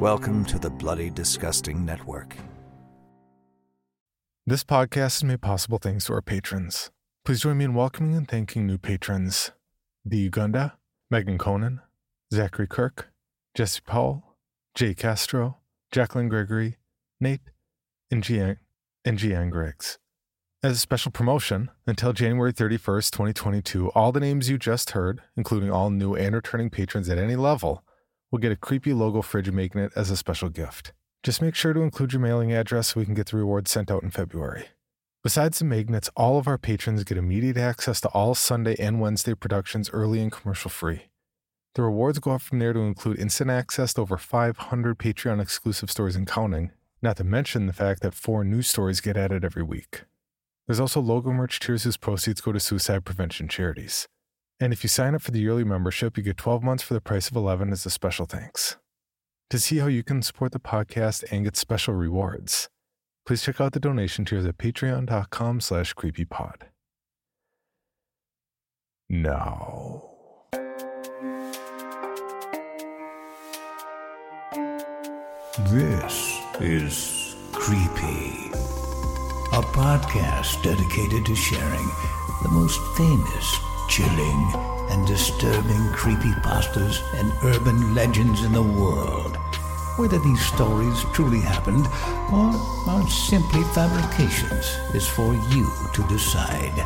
Welcome to the Bloody Disgusting Network. This podcast is made possible thanks to our patrons. Please join me in welcoming and thanking new patrons: The Uganda, Megan Conan. Zachary Kirk, Jesse Powell, Jay Castro, Jacqueline Gregory, Nate, and Gian, and Gian Griggs. As a special promotion, until January 31st, 2022, all the names you just heard, including all new and returning patrons at any level, will get a creepy logo fridge magnet as a special gift. Just make sure to include your mailing address so we can get the rewards sent out in February. Besides the magnets, all of our patrons get immediate access to all Sunday and Wednesday productions early and commercial free. The rewards go up from there to include instant access to over 500 Patreon exclusive stories and counting, not to mention the fact that four new stories get added every week. There's also logo merch tiers whose proceeds go to suicide prevention charities. And if you sign up for the yearly membership, you get 12 months for the price of 11 as a special thanks. To see how you can support the podcast and get special rewards, please check out the donation tiers at patreon.com slash creepypod. Now... This is Creepy, a podcast dedicated to sharing the most famous, chilling, and disturbing creepypastas and urban legends in the world. Whether these stories truly happened or are simply fabrications is for you to decide.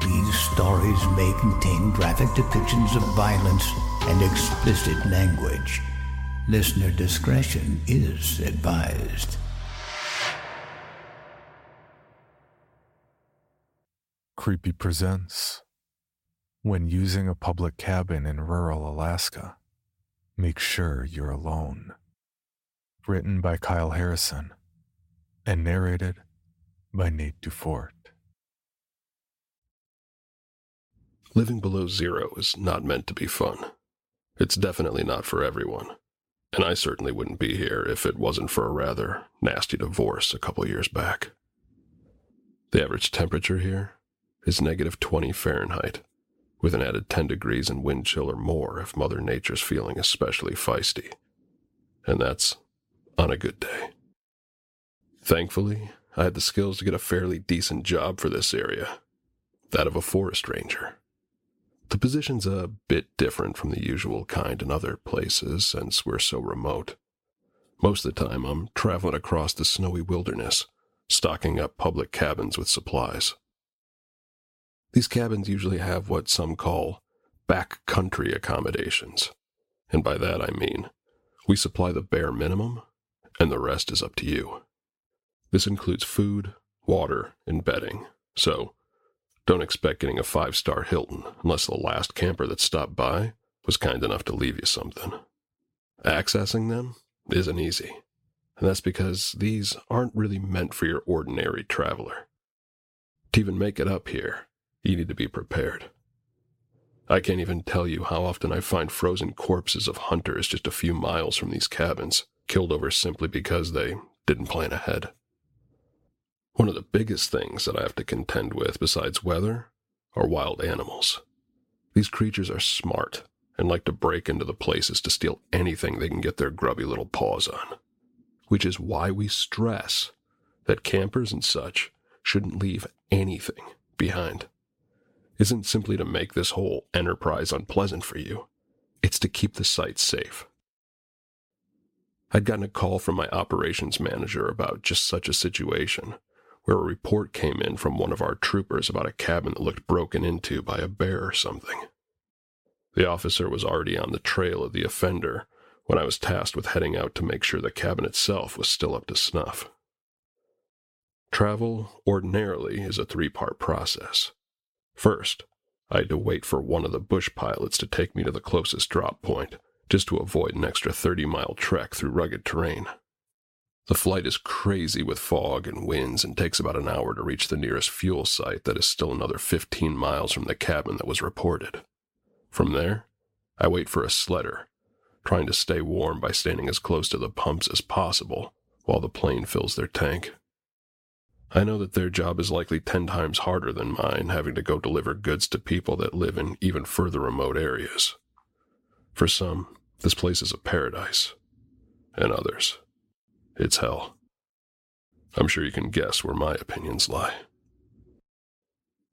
These stories may contain graphic depictions of violence and explicit language. Listener discretion is advised. Creepy presents When using a public cabin in rural Alaska, make sure you're alone. Written by Kyle Harrison and narrated by Nate Dufort. Living below zero is not meant to be fun. It's definitely not for everyone. And I certainly wouldn't be here if it wasn't for a rather nasty divorce a couple years back. The average temperature here is negative 20 Fahrenheit, with an added 10 degrees in wind chill or more if Mother Nature's feeling especially feisty. And that's on a good day. Thankfully, I had the skills to get a fairly decent job for this area that of a forest ranger. The position's a bit different from the usual kind in other places since we're so remote. Most of the time, I'm traveling across the snowy wilderness, stocking up public cabins with supplies. These cabins usually have what some call back country accommodations. And by that I mean, we supply the bare minimum, and the rest is up to you. This includes food, water, and bedding, so Don't expect getting a five star Hilton unless the last camper that stopped by was kind enough to leave you something. Accessing them isn't easy, and that's because these aren't really meant for your ordinary traveler. To even make it up here, you need to be prepared. I can't even tell you how often I find frozen corpses of hunters just a few miles from these cabins, killed over simply because they didn't plan ahead. One of the biggest things that I have to contend with besides weather are wild animals. These creatures are smart and like to break into the places to steal anything they can get their grubby little paws on. Which is why we stress that campers and such shouldn't leave anything behind. Isn't simply to make this whole enterprise unpleasant for you, it's to keep the site safe. I'd gotten a call from my operations manager about just such a situation, where a report came in from one of our troopers about a cabin that looked broken into by a bear or something. The officer was already on the trail of the offender when I was tasked with heading out to make sure the cabin itself was still up to snuff. Travel, ordinarily, is a three part process. First, I had to wait for one of the bush pilots to take me to the closest drop point, just to avoid an extra 30 mile trek through rugged terrain. The flight is crazy with fog and winds and takes about an hour to reach the nearest fuel site that is still another 15 miles from the cabin that was reported. From there, I wait for a sledder, trying to stay warm by standing as close to the pumps as possible while the plane fills their tank. I know that their job is likely 10 times harder than mine, having to go deliver goods to people that live in even further remote areas. For some, this place is a paradise, and others, it's hell. I'm sure you can guess where my opinions lie.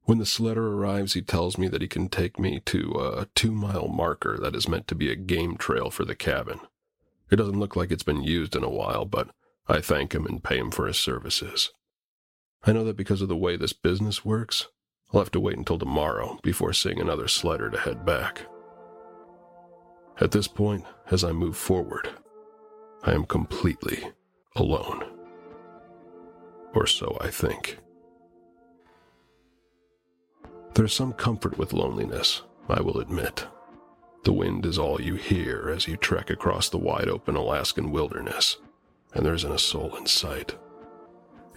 When the sledder arrives, he tells me that he can take me to a two mile marker that is meant to be a game trail for the cabin. It doesn't look like it's been used in a while, but I thank him and pay him for his services. I know that because of the way this business works, I'll have to wait until tomorrow before seeing another sledder to head back. At this point, as I move forward, I am completely alone. Or so I think. There's some comfort with loneliness, I will admit. The wind is all you hear as you trek across the wide open Alaskan wilderness, and there isn't a soul in sight.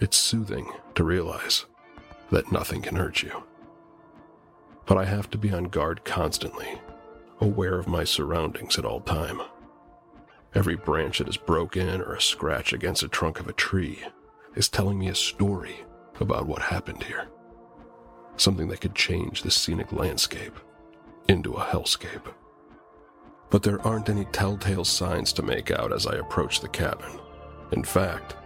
It's soothing to realize that nothing can hurt you. But I have to be on guard constantly, aware of my surroundings at all time. Every branch that is broken or a scratch against the trunk of a tree is telling me a story about what happened here. Something that could change the scenic landscape into a hellscape. But there aren't any telltale signs to make out as I approach the cabin. In fact,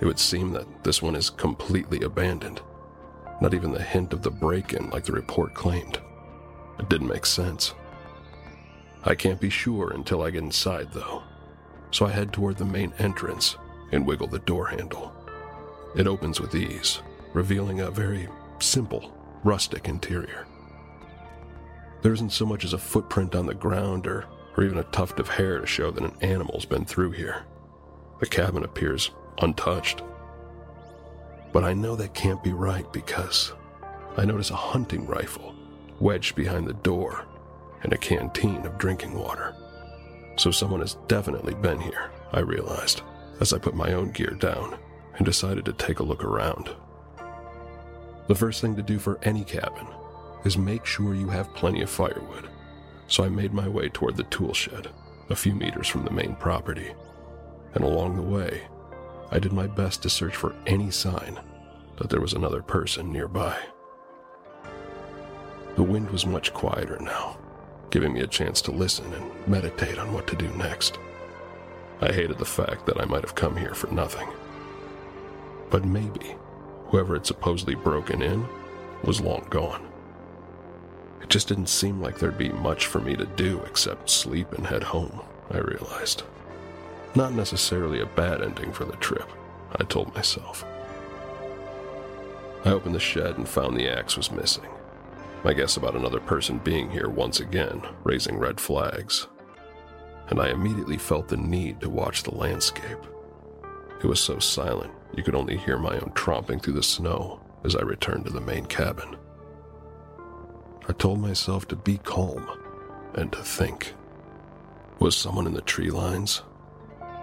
it would seem that this one is completely abandoned. Not even the hint of the break in, like the report claimed. It didn't make sense. I can't be sure until I get inside, though. So I head toward the main entrance and wiggle the door handle. It opens with ease, revealing a very simple, rustic interior. There isn't so much as a footprint on the ground or, or even a tuft of hair to show that an animal's been through here. The cabin appears untouched. But I know that can't be right because I notice a hunting rifle wedged behind the door and a canteen of drinking water. So someone has definitely been here, I realized, as I put my own gear down and decided to take a look around. The first thing to do for any cabin is make sure you have plenty of firewood, so I made my way toward the tool shed, a few meters from the main property. And along the way, I did my best to search for any sign that there was another person nearby. The wind was much quieter now, giving me a chance to listen and meditate on what to do next. I hated the fact that I might have come here for nothing. But maybe whoever had supposedly broken in was long gone. It just didn't seem like there'd be much for me to do except sleep and head home, I realized. Not necessarily a bad ending for the trip, I told myself. I opened the shed and found the axe was missing. My guess about another person being here once again, raising red flags. And I immediately felt the need to watch the landscape. It was so silent, you could only hear my own tromping through the snow as I returned to the main cabin. I told myself to be calm and to think. Was someone in the tree lines?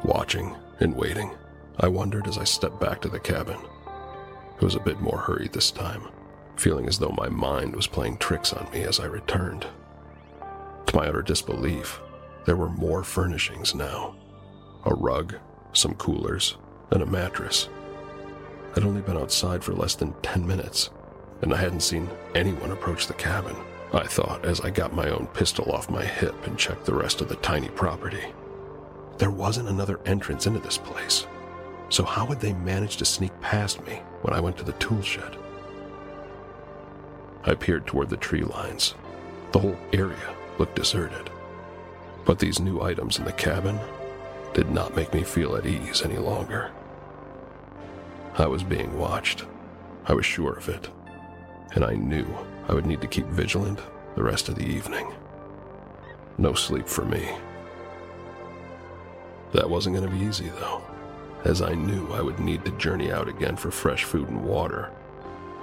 Watching and waiting, I wondered as I stepped back to the cabin. It was a bit more hurried this time, feeling as though my mind was playing tricks on me as I returned. To my utter disbelief, there were more furnishings now a rug, some coolers, and a mattress. I'd only been outside for less than 10 minutes, and I hadn't seen anyone approach the cabin, I thought as I got my own pistol off my hip and checked the rest of the tiny property. There wasn't another entrance into this place, so how would they manage to sneak past me when I went to the tool shed? I peered toward the tree lines. The whole area looked deserted. But these new items in the cabin did not make me feel at ease any longer. I was being watched. I was sure of it. And I knew I would need to keep vigilant the rest of the evening. No sleep for me. That wasn't going to be easy, though, as I knew I would need to journey out again for fresh food and water,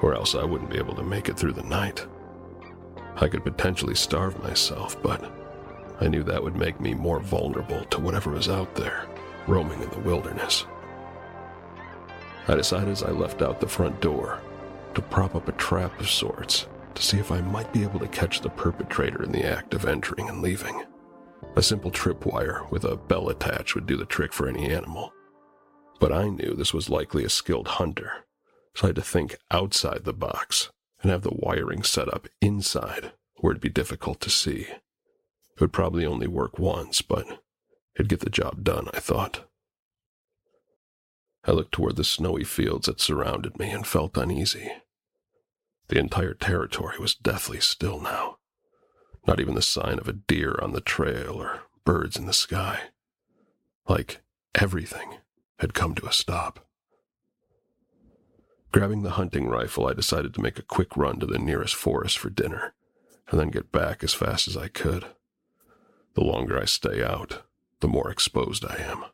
or else I wouldn't be able to make it through the night. I could potentially starve myself, but I knew that would make me more vulnerable to whatever was out there, roaming in the wilderness. I decided as I left out the front door to prop up a trap of sorts to see if I might be able to catch the perpetrator in the act of entering and leaving. A simple tripwire with a bell attached would do the trick for any animal. But I knew this was likely a skilled hunter, so I had to think outside the box and have the wiring set up inside where it'd be difficult to see. It would probably only work once, but it'd get the job done, I thought. I looked toward the snowy fields that surrounded me and felt uneasy. The entire territory was deathly still now. Not even the sign of a deer on the trail or birds in the sky. Like everything had come to a stop. Grabbing the hunting rifle, I decided to make a quick run to the nearest forest for dinner, and then get back as fast as I could. The longer I stay out, the more exposed I am.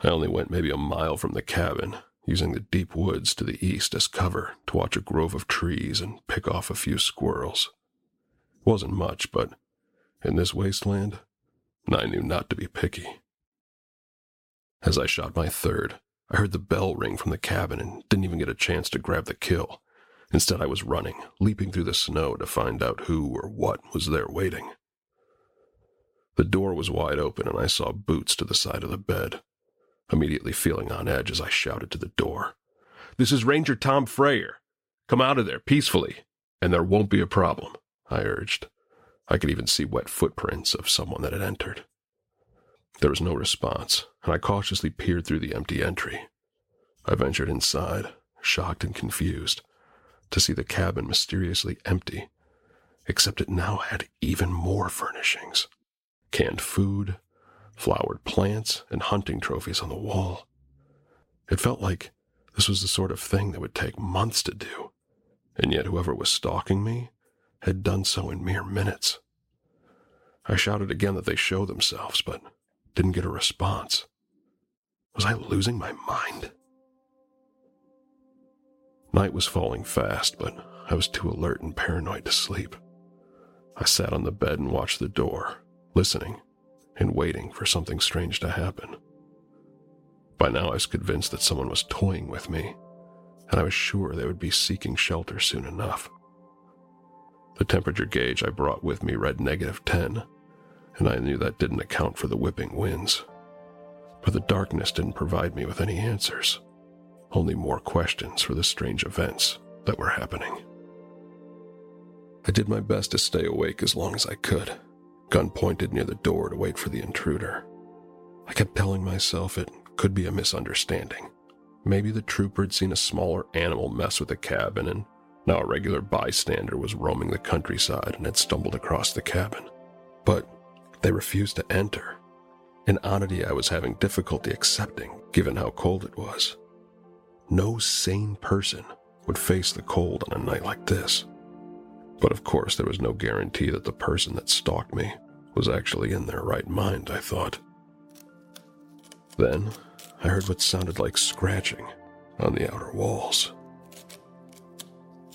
I only went maybe a mile from the cabin, using the deep woods to the east as cover to watch a grove of trees and pick off a few squirrels. Wasn't much, but in this wasteland, I knew not to be picky. As I shot my third, I heard the bell ring from the cabin and didn't even get a chance to grab the kill. Instead, I was running, leaping through the snow to find out who or what was there waiting. The door was wide open, and I saw boots to the side of the bed. Immediately feeling on edge as I shouted to the door, This is Ranger Tom Freyer. Come out of there peacefully, and there won't be a problem, I urged. I could even see wet footprints of someone that had entered. There was no response, and I cautiously peered through the empty entry. I ventured inside, shocked and confused, to see the cabin mysteriously empty, except it now had even more furnishings canned food, flowered plants, and hunting trophies on the wall. It felt like this was the sort of thing that would take months to do, and yet whoever was stalking me had done so in mere minutes. I shouted again that they show themselves, but didn't get a response. Was I losing my mind? Night was falling fast, but I was too alert and paranoid to sleep. I sat on the bed and watched the door, listening and waiting for something strange to happen. By now, I was convinced that someone was toying with me, and I was sure they would be seeking shelter soon enough. The temperature gauge I brought with me read negative 10, and I knew that didn't account for the whipping winds. But the darkness didn't provide me with any answers, only more questions for the strange events that were happening. I did my best to stay awake as long as I could gun pointed near the door to wait for the intruder. I kept telling myself it could be a misunderstanding. Maybe the trooper had seen a smaller animal mess with the cabin, and now a regular bystander was roaming the countryside and had stumbled across the cabin. But they refused to enter, an oddity I was having difficulty accepting given how cold it was. No sane person would face the cold on a night like this. But of course, there was no guarantee that the person that stalked me was actually in their right mind, I thought. Then, I heard what sounded like scratching on the outer walls.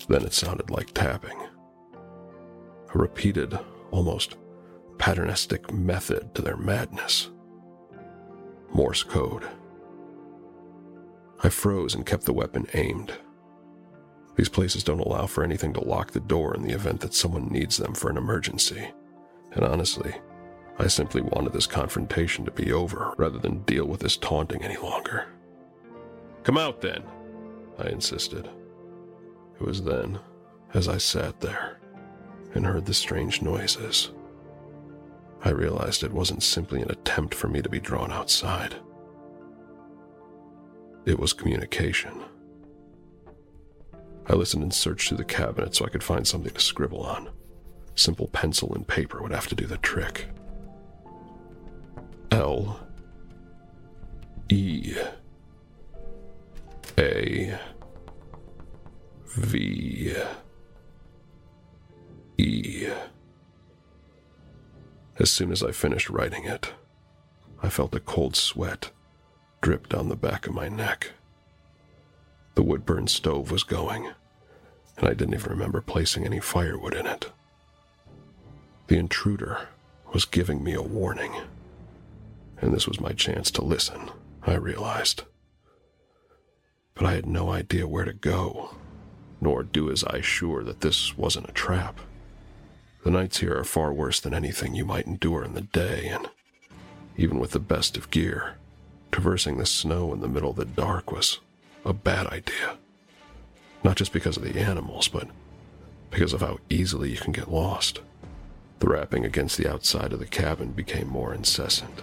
Then it sounded like tapping. A repeated, almost patternistic method to their madness. Morse code. I froze and kept the weapon aimed. These places don't allow for anything to lock the door in the event that someone needs them for an emergency. And honestly, I simply wanted this confrontation to be over rather than deal with this taunting any longer. Come out then, I insisted. It was then, as I sat there and heard the strange noises, I realized it wasn't simply an attempt for me to be drawn outside. It was communication. I listened and searched through the cabinet so I could find something to scribble on. Simple pencil and paper would have to do the trick. L E A V E. As soon as I finished writing it, I felt a cold sweat drip down the back of my neck. The wood burn stove was going, and I didn't even remember placing any firewood in it. The intruder was giving me a warning, and this was my chance to listen, I realized. But I had no idea where to go, nor do as I sure that this wasn't a trap. The nights here are far worse than anything you might endure in the day, and even with the best of gear, traversing the snow in the middle of the dark was a bad idea. Not just because of the animals, but because of how easily you can get lost. The rapping against the outside of the cabin became more incessant,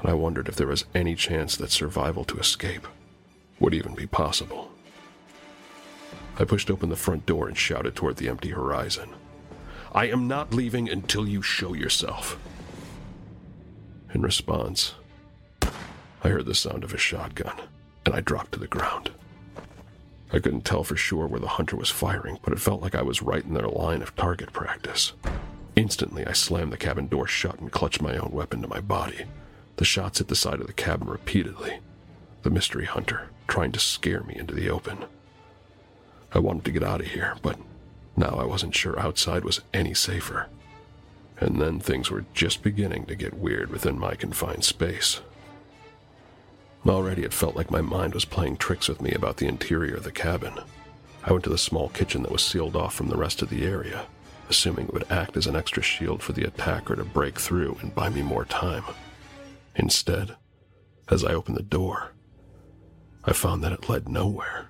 and I wondered if there was any chance that survival to escape would even be possible. I pushed open the front door and shouted toward the empty horizon. I am not leaving until you show yourself. In response, I heard the sound of a shotgun, and I dropped to the ground. I couldn't tell for sure where the hunter was firing, but it felt like I was right in their line of target practice. Instantly, I slammed the cabin door shut and clutched my own weapon to my body. The shots hit the side of the cabin repeatedly. The mystery hunter trying to scare me into the open. I wanted to get out of here, but now I wasn't sure outside was any safer. And then things were just beginning to get weird within my confined space. Already it felt like my mind was playing tricks with me about the interior of the cabin. I went to the small kitchen that was sealed off from the rest of the area, assuming it would act as an extra shield for the attacker to break through and buy me more time. Instead, as I opened the door, I found that it led nowhere.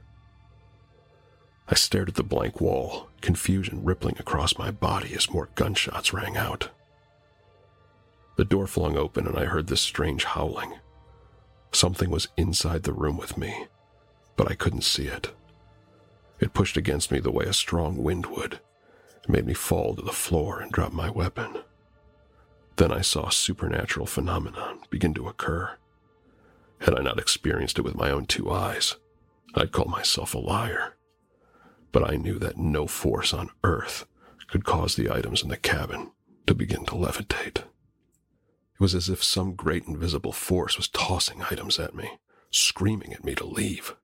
I stared at the blank wall, confusion rippling across my body as more gunshots rang out. The door flung open and I heard this strange howling. Something was inside the room with me, but I couldn't see it. It pushed against me the way a strong wind would. It made me fall to the floor and drop my weapon. Then I saw a supernatural phenomenon begin to occur. Had I not experienced it with my own two eyes, I'd call myself a liar. But I knew that no force on earth could cause the items in the cabin to begin to levitate. It was as if some great invisible force was tossing items at me, screaming at me to leave.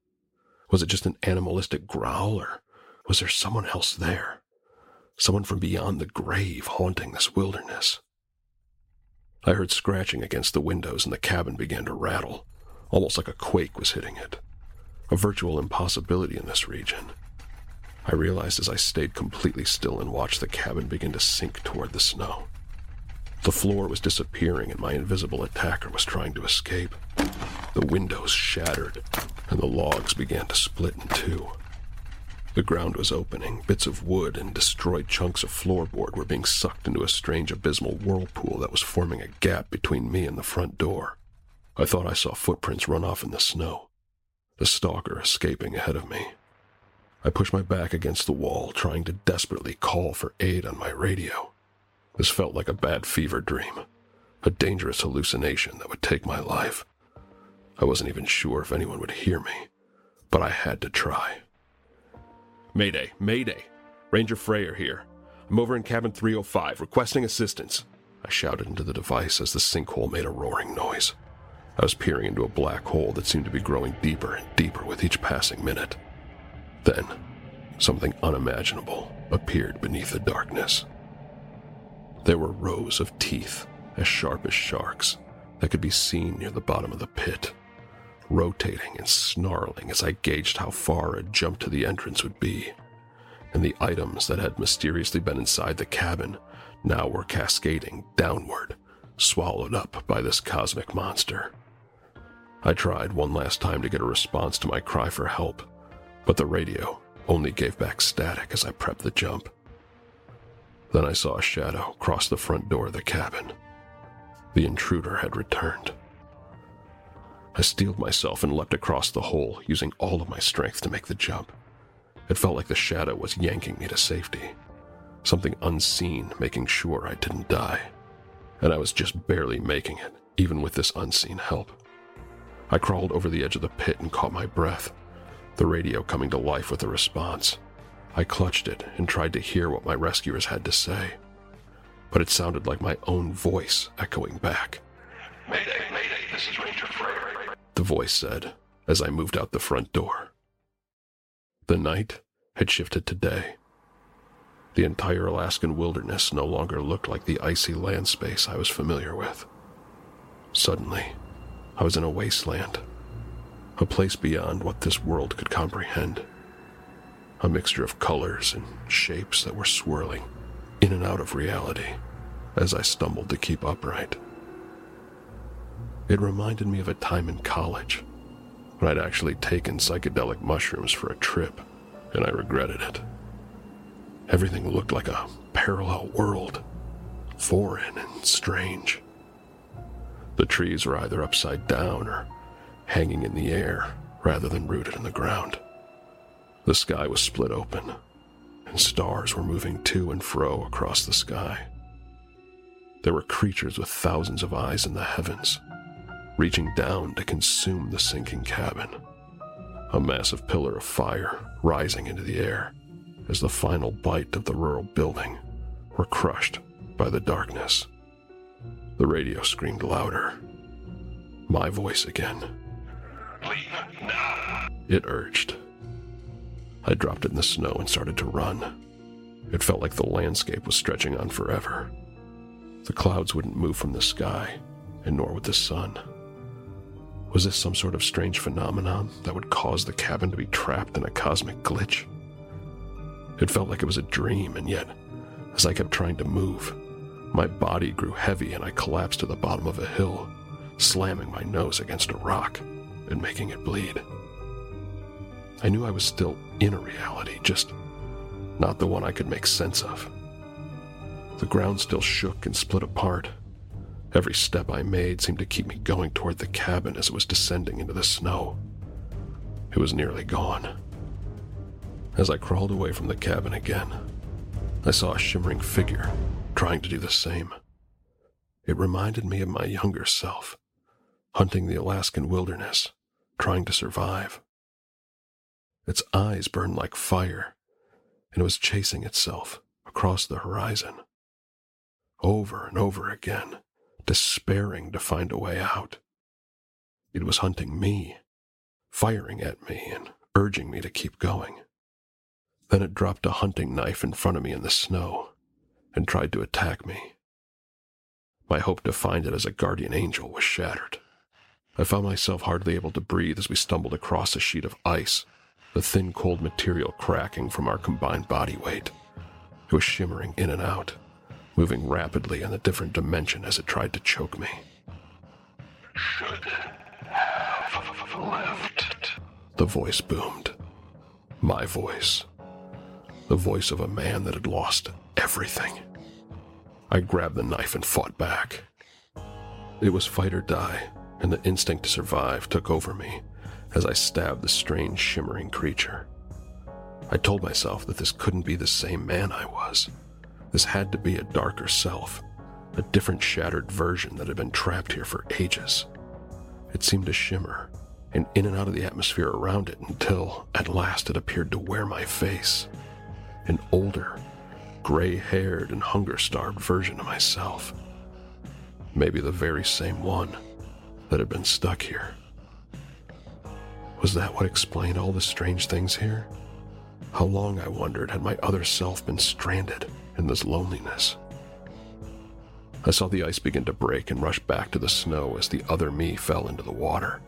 Was it just an animalistic growl, or was there someone else there? Someone from beyond the grave haunting this wilderness? I heard scratching against the windows and the cabin began to rattle, almost like a quake was hitting it. A virtual impossibility in this region. I realized as I stayed completely still and watched the cabin begin to sink toward the snow. The floor was disappearing and my invisible attacker was trying to escape. The windows shattered and the logs began to split in two. The ground was opening. Bits of wood and destroyed chunks of floorboard were being sucked into a strange abysmal whirlpool that was forming a gap between me and the front door. I thought I saw footprints run off in the snow, the stalker escaping ahead of me. I pushed my back against the wall, trying to desperately call for aid on my radio. This felt like a bad fever dream, a dangerous hallucination that would take my life. I wasn't even sure if anyone would hear me, but I had to try. Mayday, Mayday! Ranger Freyer here. I'm over in cabin 305, requesting assistance. I shouted into the device as the sinkhole made a roaring noise. I was peering into a black hole that seemed to be growing deeper and deeper with each passing minute. Then, something unimaginable appeared beneath the darkness. There were rows of teeth, as sharp as sharks, that could be seen near the bottom of the pit, rotating and snarling as I gauged how far a jump to the entrance would be. And the items that had mysteriously been inside the cabin now were cascading downward, swallowed up by this cosmic monster. I tried one last time to get a response to my cry for help, but the radio only gave back static as I prepped the jump. Then I saw a shadow cross the front door of the cabin. The intruder had returned. I steeled myself and leapt across the hole, using all of my strength to make the jump. It felt like the shadow was yanking me to safety, something unseen making sure I didn't die. And I was just barely making it, even with this unseen help. I crawled over the edge of the pit and caught my breath, the radio coming to life with a response. I clutched it and tried to hear what my rescuers had to say, but it sounded like my own voice echoing back. Mayday, Mayday, this is Ranger Frey. The voice said as I moved out the front door. The night had shifted to day. The entire Alaskan wilderness no longer looked like the icy land space I was familiar with. Suddenly, I was in a wasteland, a place beyond what this world could comprehend. A mixture of colors and shapes that were swirling in and out of reality as I stumbled to keep upright. It reminded me of a time in college when I'd actually taken psychedelic mushrooms for a trip, and I regretted it. Everything looked like a parallel world, foreign and strange. The trees were either upside down or hanging in the air rather than rooted in the ground. The sky was split open, and stars were moving to and fro across the sky. There were creatures with thousands of eyes in the heavens, reaching down to consume the sinking cabin. A massive pillar of fire rising into the air as the final bite of the rural building were crushed by the darkness. The radio screamed louder. My voice again. Leave now. It urged. I dropped it in the snow and started to run. It felt like the landscape was stretching on forever. The clouds wouldn't move from the sky, and nor would the sun. Was this some sort of strange phenomenon that would cause the cabin to be trapped in a cosmic glitch? It felt like it was a dream, and yet, as I kept trying to move, my body grew heavy and I collapsed to the bottom of a hill, slamming my nose against a rock and making it bleed. I knew I was still in a reality, just not the one I could make sense of. The ground still shook and split apart. Every step I made seemed to keep me going toward the cabin as it was descending into the snow. It was nearly gone. As I crawled away from the cabin again, I saw a shimmering figure trying to do the same. It reminded me of my younger self, hunting the Alaskan wilderness, trying to survive. Its eyes burned like fire, and it was chasing itself across the horizon. Over and over again, despairing to find a way out. It was hunting me, firing at me and urging me to keep going. Then it dropped a hunting knife in front of me in the snow and tried to attack me. My hope to find it as a guardian angel was shattered. I found myself hardly able to breathe as we stumbled across a sheet of ice, the thin, cold material cracking from our combined body weight. It was shimmering in and out, moving rapidly in a different dimension as it tried to choke me. Should have left. The voice boomed. My voice. The voice of a man that had lost everything. I grabbed the knife and fought back. It was fight or die, and the instinct to survive took over me as I stabbed the strange, shimmering creature. I told myself that this couldn't be the same man I was. This had to be a darker self, a different shattered version that had been trapped here for ages. It seemed to shimmer, and in and out of the atmosphere around it until, at last, it appeared to wear my face. An older, gray haired, and hunger starved version of myself. Maybe the very same one that had been stuck here. Was that what explained all the strange things here? How long, I wondered, had my other self been stranded in this loneliness? I saw the ice begin to break and rush back to the snow as the other me fell into the water,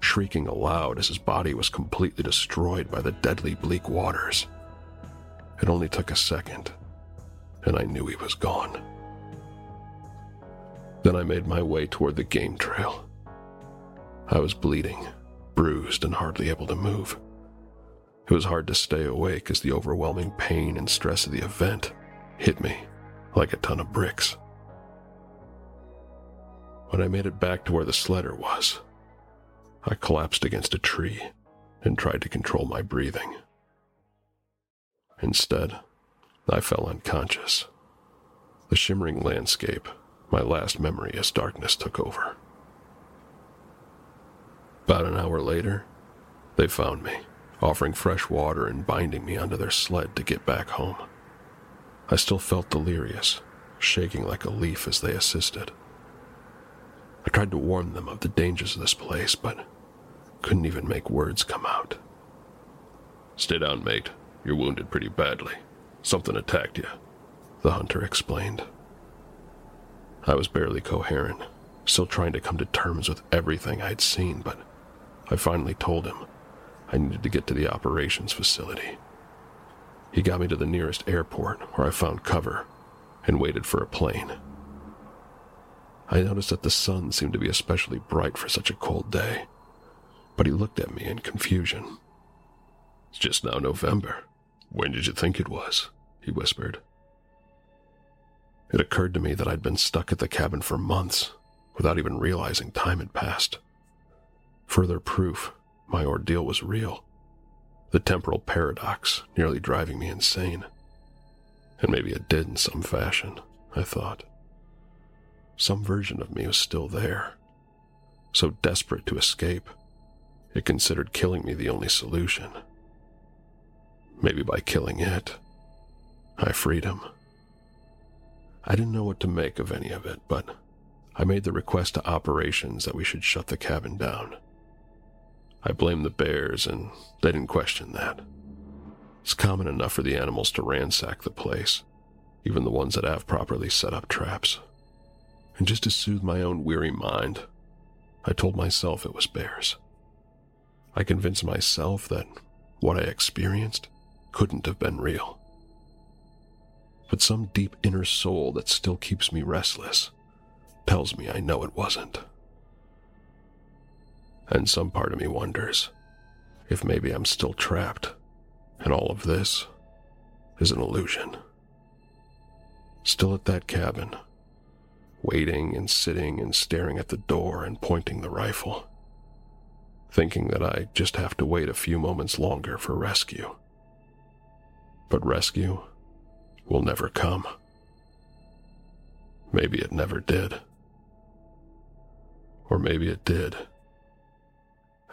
shrieking aloud as his body was completely destroyed by the deadly bleak waters. It only took a second, and I knew he was gone. Then I made my way toward the game trail. I was bleeding, bruised, and hardly able to move. It was hard to stay awake as the overwhelming pain and stress of the event hit me like a ton of bricks. When I made it back to where the sledder was, I collapsed against a tree and tried to control my breathing. Instead, I fell unconscious. The shimmering landscape, my last memory as darkness took over. About an hour later, they found me, offering fresh water and binding me onto their sled to get back home. I still felt delirious, shaking like a leaf as they assisted. I tried to warn them of the dangers of this place, but couldn't even make words come out. Stay down, mate. You're wounded pretty badly. Something attacked you, the hunter explained. I was barely coherent, still trying to come to terms with everything I'd seen, but I finally told him I needed to get to the operations facility. He got me to the nearest airport where I found cover and waited for a plane. I noticed that the sun seemed to be especially bright for such a cold day, but he looked at me in confusion. It's just now November. When did you think it was? He whispered. It occurred to me that I'd been stuck at the cabin for months without even realizing time had passed. Further proof my ordeal was real. The temporal paradox nearly driving me insane. And maybe it did in some fashion, I thought. Some version of me was still there. So desperate to escape, it considered killing me the only solution. Maybe by killing it, I freed him. I didn't know what to make of any of it, but I made the request to operations that we should shut the cabin down. I blamed the bears, and they didn't question that. It's common enough for the animals to ransack the place, even the ones that have properly set up traps. And just to soothe my own weary mind, I told myself it was bears. I convinced myself that what I experienced couldn't have been real. But some deep inner soul that still keeps me restless tells me I know it wasn't. And some part of me wonders if maybe I'm still trapped and all of this is an illusion. Still at that cabin, waiting and sitting and staring at the door and pointing the rifle, thinking that I just have to wait a few moments longer for rescue. But rescue will never come. Maybe it never did. Or maybe it did,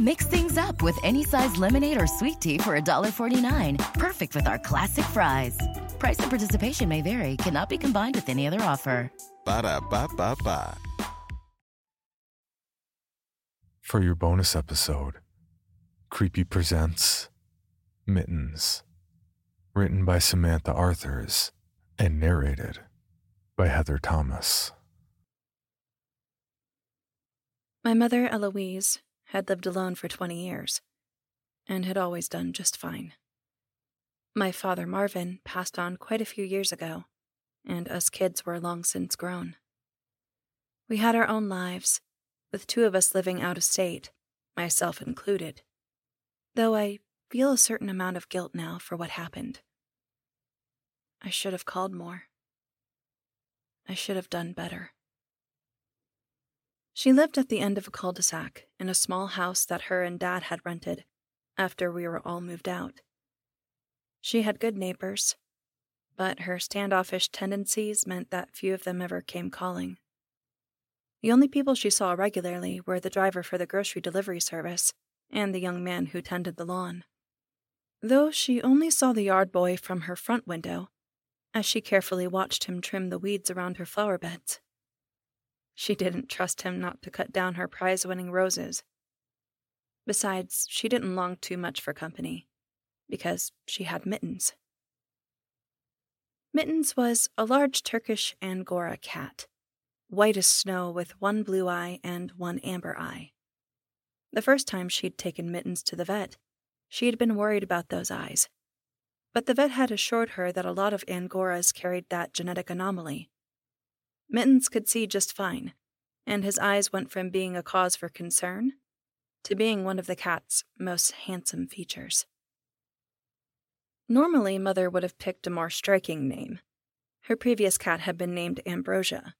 Mix things up with any size lemonade or sweet tea for $1.49. Perfect with our classic fries. Price and participation may vary, cannot be combined with any other offer. Ba da ba ba ba. For your bonus episode, Creepy presents Mittens, written by Samantha Arthurs and narrated by Heather Thomas. My mother, Eloise, had lived alone for 20 years and had always done just fine. My father, Marvin, passed on quite a few years ago, and us kids were long since grown. We had our own lives, with two of us living out of state, myself included, though I feel a certain amount of guilt now for what happened. I should have called more. I should have done better. She lived at the end of a cul de sac in a small house that her and Dad had rented after we were all moved out. She had good neighbors, but her standoffish tendencies meant that few of them ever came calling. The only people she saw regularly were the driver for the grocery delivery service and the young man who tended the lawn. Though she only saw the yard boy from her front window, as she carefully watched him trim the weeds around her flower beds. She didn't trust him not to cut down her prize winning roses. Besides, she didn't long too much for company, because she had Mittens. Mittens was a large Turkish Angora cat, white as snow with one blue eye and one amber eye. The first time she'd taken Mittens to the vet, she had been worried about those eyes. But the vet had assured her that a lot of Angoras carried that genetic anomaly. Mittens could see just fine, and his eyes went from being a cause for concern to being one of the cat's most handsome features. Normally, Mother would have picked a more striking name. Her previous cat had been named Ambrosia,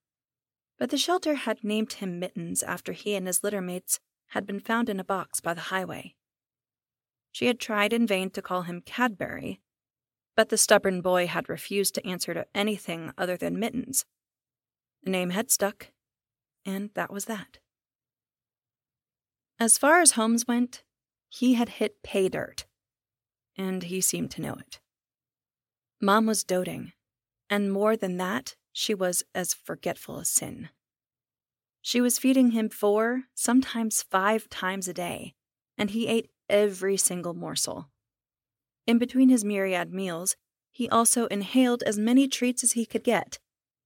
but the shelter had named him Mittens after he and his litter mates had been found in a box by the highway. She had tried in vain to call him Cadbury, but the stubborn boy had refused to answer to anything other than Mittens. The name had stuck, and that was that. As far as homes went, he had hit pay dirt and he seemed to know it. Mom was doting, and more than that, she was as forgetful as sin. She was feeding him four, sometimes five times a day, and he ate every single morsel. In between his myriad meals, he also inhaled as many treats as he could get,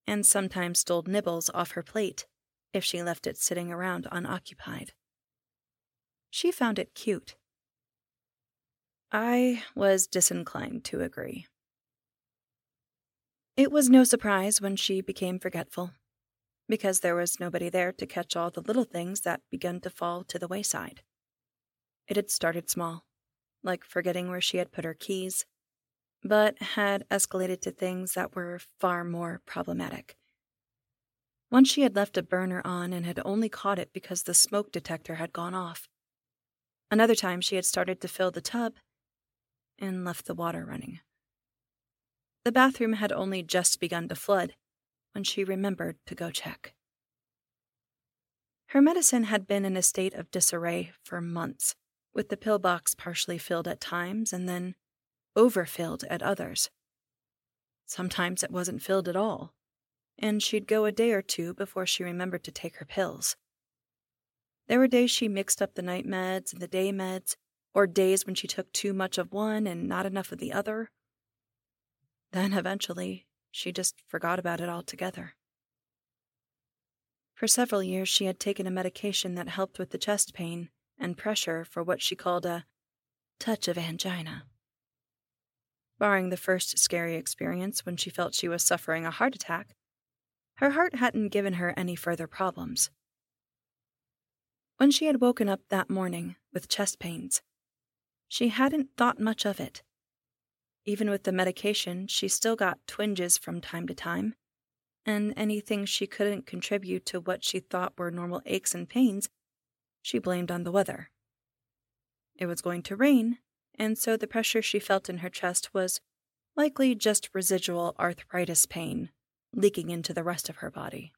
and sometimes stole nibbles off her plate if she left it sitting around unoccupied. She found it cute I was disinclined to agree. It was no surprise when she became forgetful, because there was nobody there to catch all the little things that began to fall to the wayside. It had started small, like forgetting where she had put her keys, but had escalated to things that were far more problematic. Once she had left a burner on and had only caught it because the smoke detector had gone off. Another time she had started to fill the tub and left the water running. The bathroom had only just begun to flood when she remembered to go check. Her medicine had been in a state of disarray for months, with the pill box partially filled at times and then overfilled at others. Sometimes it wasn't filled at all, and she'd go a day or two before she remembered to take her pills. There were days she mixed up the night meds and the day meds, or days when she took too much of one and not enough of the other. Then eventually, she just forgot about it altogether. For several years, she had taken a medication that helped with the chest pain and pressure for what she called a touch of angina. Barring the first scary experience when she felt she was suffering a heart attack, her heart hadn't given her any further problems. When she had woken up that morning with chest pains, she hadn't thought much of it. Even with the medication, she still got twinges from time to time, and anything she couldn't contribute to what she thought were normal aches and pains, she blamed on the weather. It was going to rain, and so the pressure she felt in her chest was likely just residual arthritis pain leaking into the rest of her body.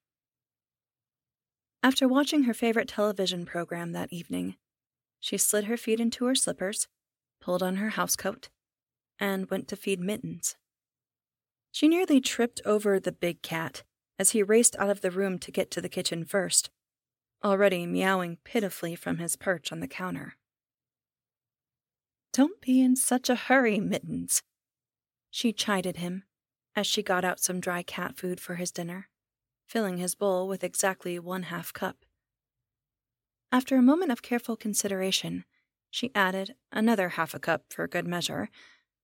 After watching her favorite television program that evening, she slid her feet into her slippers pulled on her housecoat, and went to feed Mittens. She nearly tripped over the big cat as he raced out of the room to get to the kitchen first, already meowing pitifully from his perch on the counter. Don't be in such a hurry, Mittens, she chided him as she got out some dry cat food for his dinner, filling his bowl with exactly one half cup. After a moment of careful consideration, she added another half a cup for good measure,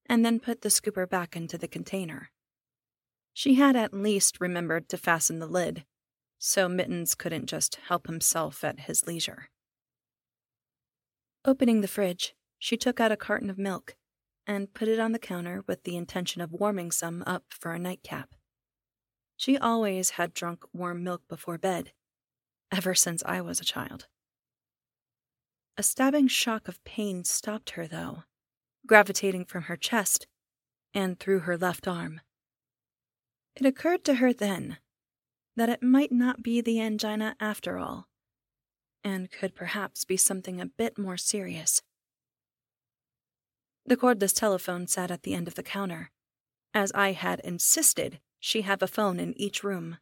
and then put the scooper back into the container. She had at least remembered to fasten the lid, so Mittens couldn't just help himself at his leisure. Opening the fridge, she took out a carton of milk and put it on the counter with the intention of warming some up for a nightcap. She always had drunk warm milk before bed, ever since I was a child. A stabbing shock of pain stopped her, though, gravitating from her chest and through her left arm. It occurred to her then that it might not be the angina after all, and could perhaps be something a bit more serious. The cordless telephone sat at the end of the counter, as I had insisted she have a phone in each room.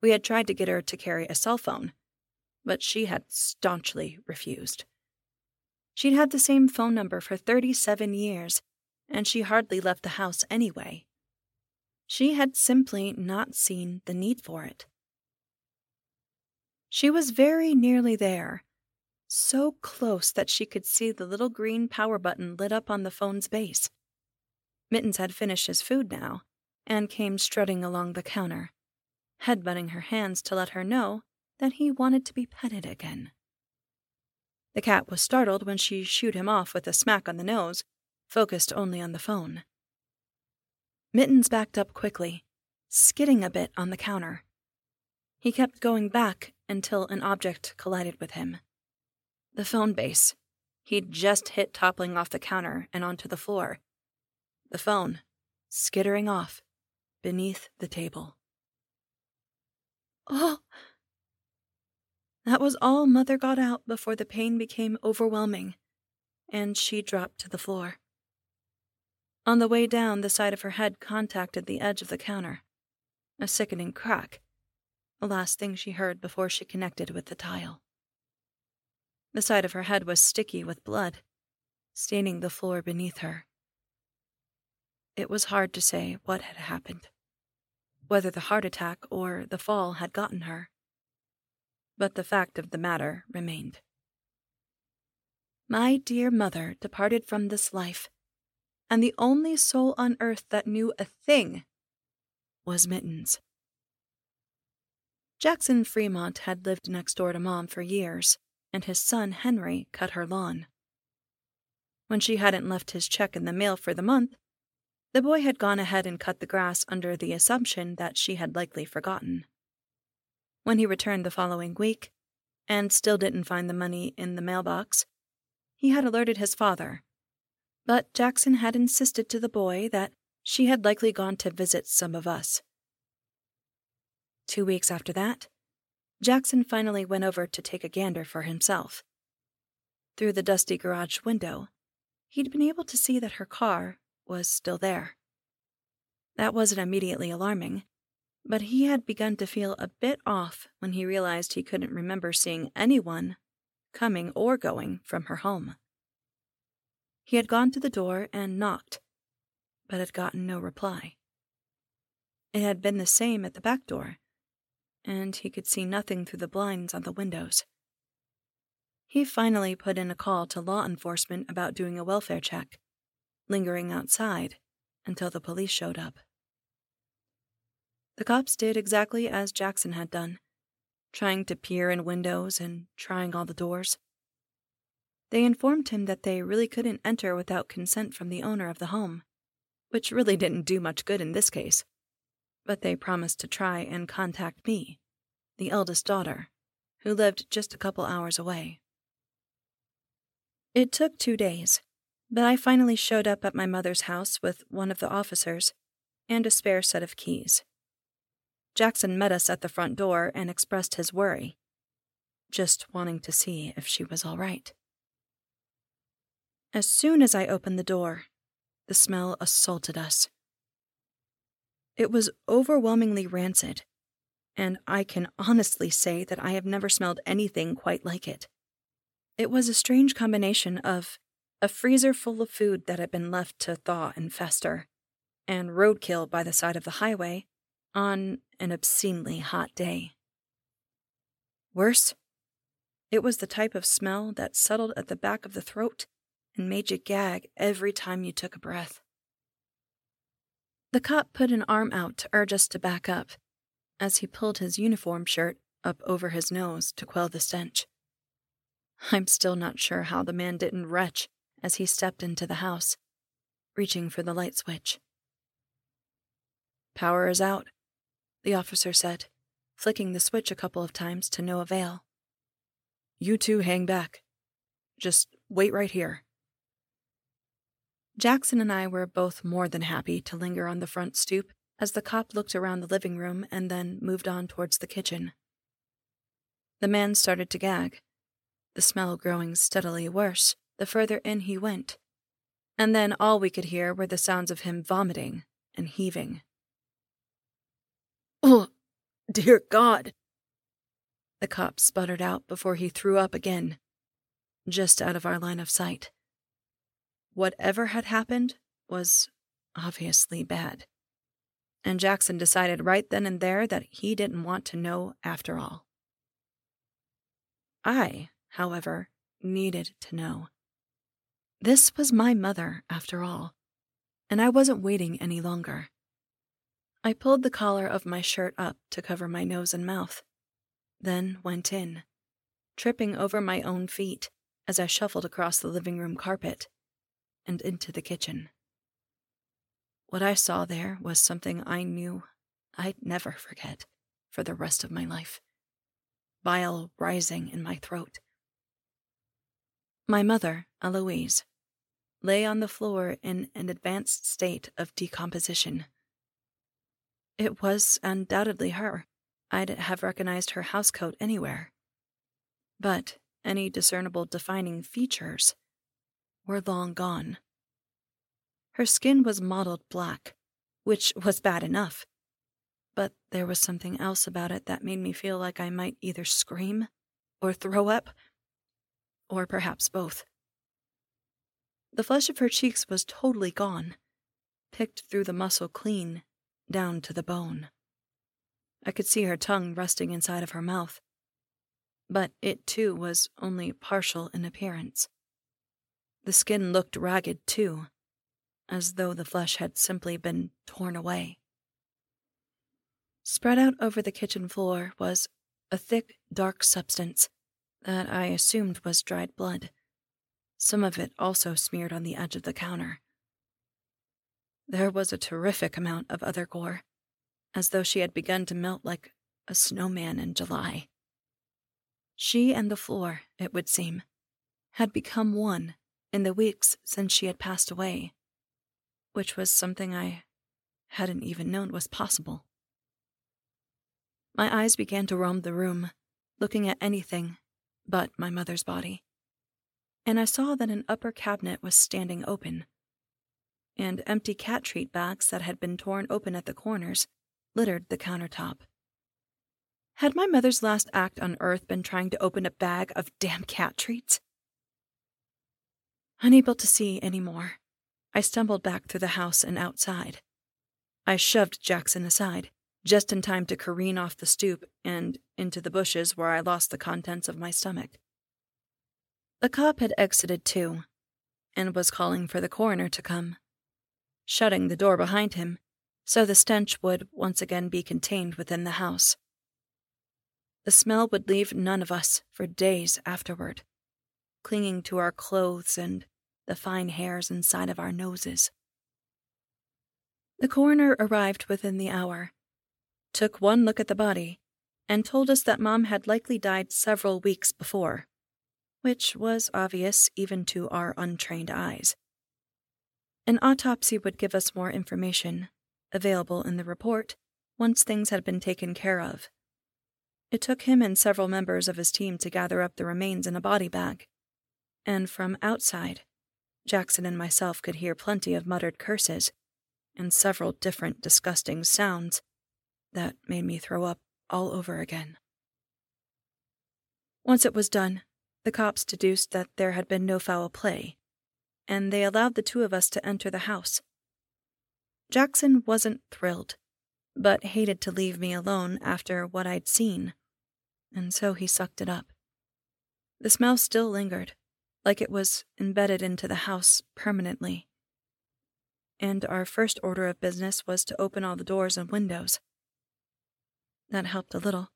We had tried to get her to carry a cell phone, but she had staunchly refused. She'd had the same phone number for 37 years, and she hardly left the house anyway. She had simply not seen the need for it. She was very nearly there, so close that she could see the little green power button lit up on the phone's base. Mittens had finished his food now and came strutting along the counter, headbutting her hands to let her know that he wanted to be petted again. The cat was startled when she shooed him off with a smack on the nose, focused only on the phone. Mittens backed up quickly, skidding a bit on the counter. He kept going back until an object collided with him. The phone base. He'd just hit toppling off the counter and onto the floor. The phone, skittering off, beneath the table. Oh! That was all Mother got out before the pain became overwhelming, and she dropped to the floor. On the way down, the side of her head contacted the edge of the counter. A sickening crack, the last thing she heard before she connected with the tile. The side of her head was sticky with blood, staining the floor beneath her. It was hard to say what had happened, whether the heart attack or the fall had gotten her but the fact of the matter remained. My dear mother departed from this life, and the only soul on earth that knew a thing was Mittens. Jackson Fremont had lived next door to Mom for years, and his son Henry cut her lawn. When she hadn't left his check in the mail for the month, the boy had gone ahead and cut the grass under the assumption that she had likely forgotten. When he returned the following week, and still didn't find the money in the mailbox, he had alerted his father. But Jackson had insisted to the boy that she had likely gone to visit some of us. Two weeks after that, Jackson finally went over to take a gander for himself. Through the dusty garage window, he'd been able to see that her car was still there. That wasn't immediately alarming, but he had begun to feel a bit off when he realized he couldn't remember seeing anyone coming or going from her home. He had gone to the door and knocked, but had gotten no reply. It had been the same at the back door, and he could see nothing through the blinds on the windows. He finally put in a call to law enforcement about doing a welfare check, lingering outside until the police showed up. The cops did exactly as Jackson had done, trying to peer in windows and trying all the doors. They informed him that they really couldn't enter without consent from the owner of the home, which really didn't do much good in this case. But they promised to try and contact me, the eldest daughter, who lived just a couple hours away. It took two days, but I finally showed up at my mother's house with one of the officers and a spare set of keys. Jackson met us at the front door and expressed his worry, just wanting to see if she was all right. As soon as I opened the door, the smell assaulted us. It was overwhelmingly rancid, and I can honestly say that I have never smelled anything quite like it. It was a strange combination of a freezer full of food that had been left to thaw and fester, and roadkill by the side of the highway on an obscenely hot day. Worse, it was the type of smell that settled at the back of the throat and made you gag every time you took a breath. The cop put an arm out to urge us to back up as he pulled his uniform shirt up over his nose to quell the stench. I'm still not sure how the man didn't retch as he stepped into the house, reaching for the light switch. Power is out, the officer said, flicking the switch a couple of times to no avail. You two hang back. Just wait right here. Jackson and I were both more than happy to linger on the front stoop as the cop looked around the living room and then moved on towards the kitchen. The man started to gag, the smell growing steadily worse the further in he went, and then all we could hear were the sounds of him vomiting and heaving. Oh, dear God! The cop sputtered out before he threw up again, just out of our line of sight. Whatever had happened was obviously bad. And Jackson decided right then and there that he didn't want to know after all. I, however, needed to know. This was my mother, after all, and I wasn't waiting any longer. I pulled the collar of my shirt up to cover my nose and mouth, then went in, tripping over my own feet as I shuffled across the living room carpet and into the kitchen. What I saw there was something I knew I'd never forget for the rest of my life. Bile rising in my throat. My mother, Eloise, lay on the floor in an advanced state of decomposition. It was undoubtedly her. I'd have recognized her housecoat anywhere. But any discernible defining features were long gone. Her skin was mottled black, which was bad enough. But there was something else about it that made me feel like I might either scream or throw up, or perhaps both. The flesh of her cheeks was totally gone, picked through the muscle clean, down to the bone. I could see her tongue resting inside of her mouth, but it too was only partial in appearance. The skin looked ragged too, as though the flesh had simply been torn away. Spread out over the kitchen floor was a thick, dark substance that I assumed was dried blood, some of it also smeared on the edge of the counter. There was a terrific amount of other gore, as though she had begun to melt like a snowman in July. She and the floor, it would seem, had become one in the weeks since she had passed away which was something I hadn't even known was possible. My eyes began to roam the room, looking at anything but my mother's body, and I saw that an upper cabinet was standing open, and empty cat treat bags that had been torn open at the corners littered the countertop. Had my mother's last act on earth been trying to open a bag of damn cat treats? Unable to see any more, I stumbled back through the house and outside. I shoved Jackson aside, just in time to careen off the stoop and into the bushes where I lost the contents of my stomach. The cop had exited too, and was calling for the coroner to come, shutting the door behind him so the stench would once again be contained within the house. The smell would leave none of us for days afterward, clinging to our clothes and the fine hairs inside of our noses. The coroner arrived within the hour, took one look at the body, and told us that Mom had likely died several weeks before, which was obvious even to our untrained eyes. An autopsy would give us more information, available in the report, once things had been taken care of. It took him and several members of his team to gather up the remains in a body bag, and from outside, Jackson and myself could hear plenty of muttered curses and several different disgusting sounds that made me throw up all over again. Once it was done, the cops deduced that there had been no foul play, and they allowed the two of us to enter the house. Jackson wasn't thrilled, but hated to leave me alone after what I'd seen, and so he sucked it up. The smell still lingered, like it was embedded into the house permanently. And our first order of business was to open all the doors and windows. That helped a little,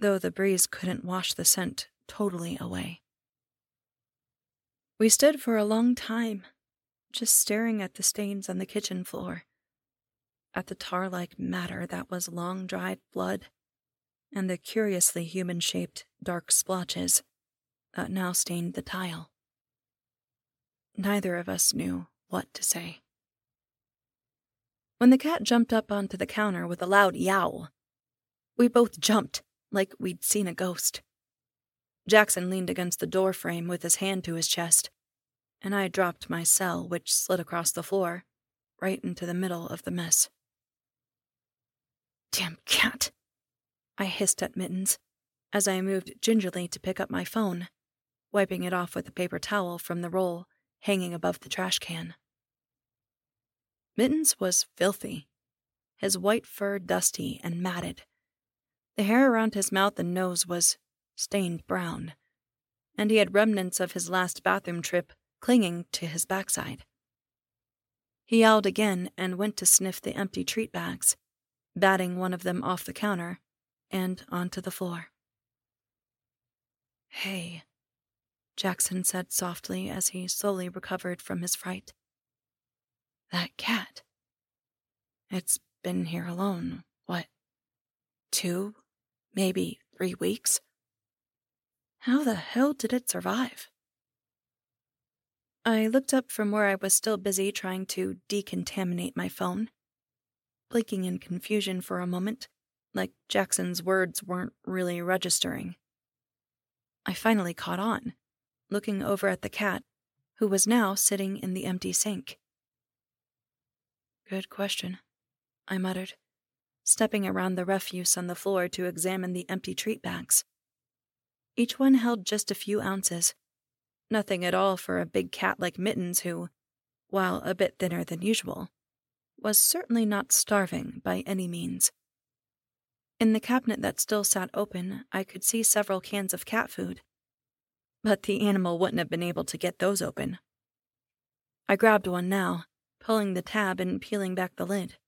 though the breeze couldn't wash the scent totally away. We stood for a long time, just staring at the stains on the kitchen floor, at the tar like matter that was long dried blood, and the curiously human shaped dark splotches that now stained the tile. Neither of us knew what to say. when the cat jumped up onto the counter with a loud yowl. We both jumped, like we'd seen a ghost. Jackson leaned against the door frame with his hand to his chest, and I dropped my cell, which slid across the floor, right into the middle of the mess. Damn cat! I hissed at Mittens as I moved gingerly to pick up my phone, wiping it off with a paper towel from the roll hanging above the trash can. Mittens was filthy, his white fur dusty and matted. The hair around his mouth and nose was stained brown, and he had remnants of his last bathroom trip clinging to his backside. He yowled again and went to sniff the empty treat bags, batting one of them off the counter and onto the floor. Hey, Jackson said softly as he slowly recovered from his fright. That cat. It's been here alone, what, two, maybe three weeks? How the hell did it survive? I looked up from where I was still busy trying to decontaminate my phone, blinking in confusion for a moment, like Jackson's words weren't really registering. I finally caught on, looking over at the cat, who was now sitting in the empty sink. Good question, I muttered, stepping around the refuse on the floor to examine the empty treat bags. Each one held just a few ounces, nothing at all for a big cat like Mittens, who, while a bit thinner than usual, was certainly not starving by any means. In the cabinet that still sat open, I could see several cans of cat food. But the animal wouldn't have been able to get those open. I grabbed one now, pulling the tab and peeling back the lid.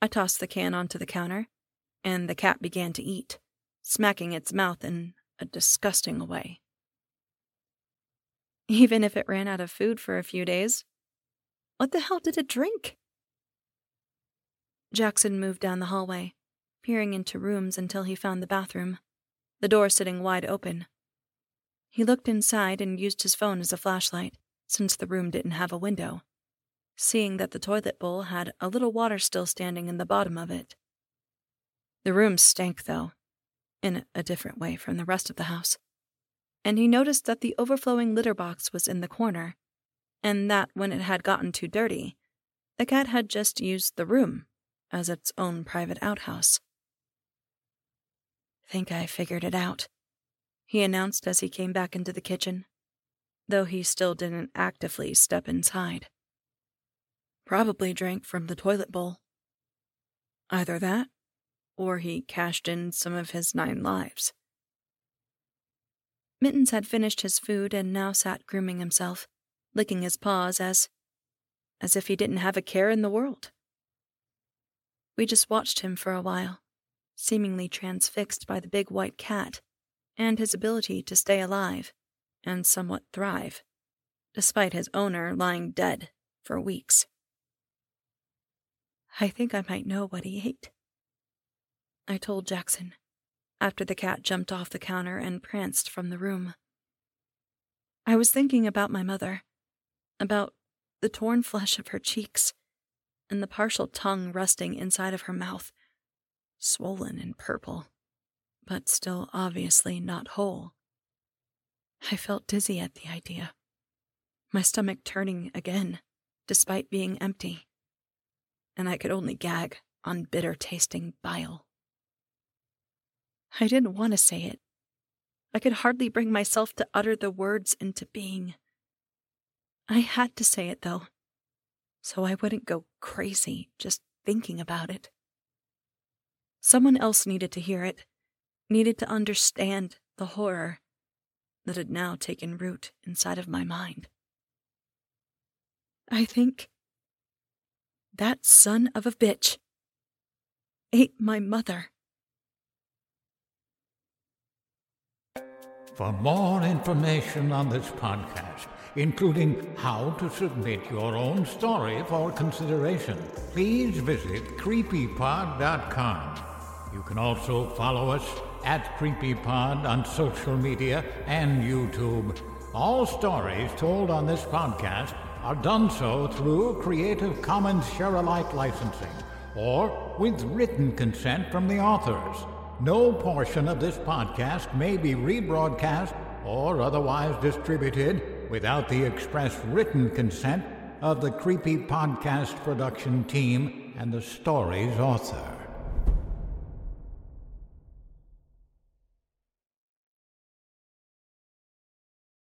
I tossed the can onto the counter, and the cat began to eat, smacking its mouth in a disgusting way. Even if it ran out of food for a few days, what the hell did it drink? Jackson moved down the hallway, peering into rooms until he found the bathroom, the door sitting wide open. He looked inside and used his phone as a flashlight, since the room didn't have a window, seeing that the toilet bowl had a little water still standing in the bottom of it. The room stank, though, in a different way from the rest of the house, and he noticed that the overflowing litter box was in the corner, and that when it had gotten too dirty, the cat had just used the room as its own private outhouse. Think I figured it out, he announced as he came back into the kitchen, though he still didn't actively step inside. Probably drank from the toilet bowl. Either that, or he cashed in some of his nine lives. Mittens had finished his food and now sat grooming himself, licking his paws as as if he didn't have a care in the world. We just watched him for a while, seemingly transfixed by the big white cat and his ability to stay alive and somewhat thrive, despite his owner lying dead for weeks. I think I might know what he ate. I told Jackson, after the cat jumped off the counter and pranced from the room. I was thinking about my mother, about the torn flesh of her cheeks, and the partial tongue resting inside of her mouth, swollen and purple, but still obviously not whole. I felt dizzy at the idea, my stomach turning again, despite being empty, and I could only gag on bitter tasting bile. I didn't want to say it. I could hardly bring myself to utter the words into being. I had to say it, though, so I wouldn't go crazy just thinking about it. Someone else needed to hear it, needed to understand the horror that had now taken root inside of my mind. I think that son of a bitch ate my mother. For more information on this podcast, including how to submit your own story for consideration, please visit creepypod.com. You can also follow us at CreepyPod on social media and YouTube. All stories told on this podcast are done so through Creative Commons Share-alike licensing or with written consent from the authors. No portion of this podcast may be rebroadcast or otherwise distributed without the express written consent of the Creepy Podcast production team and the story's author.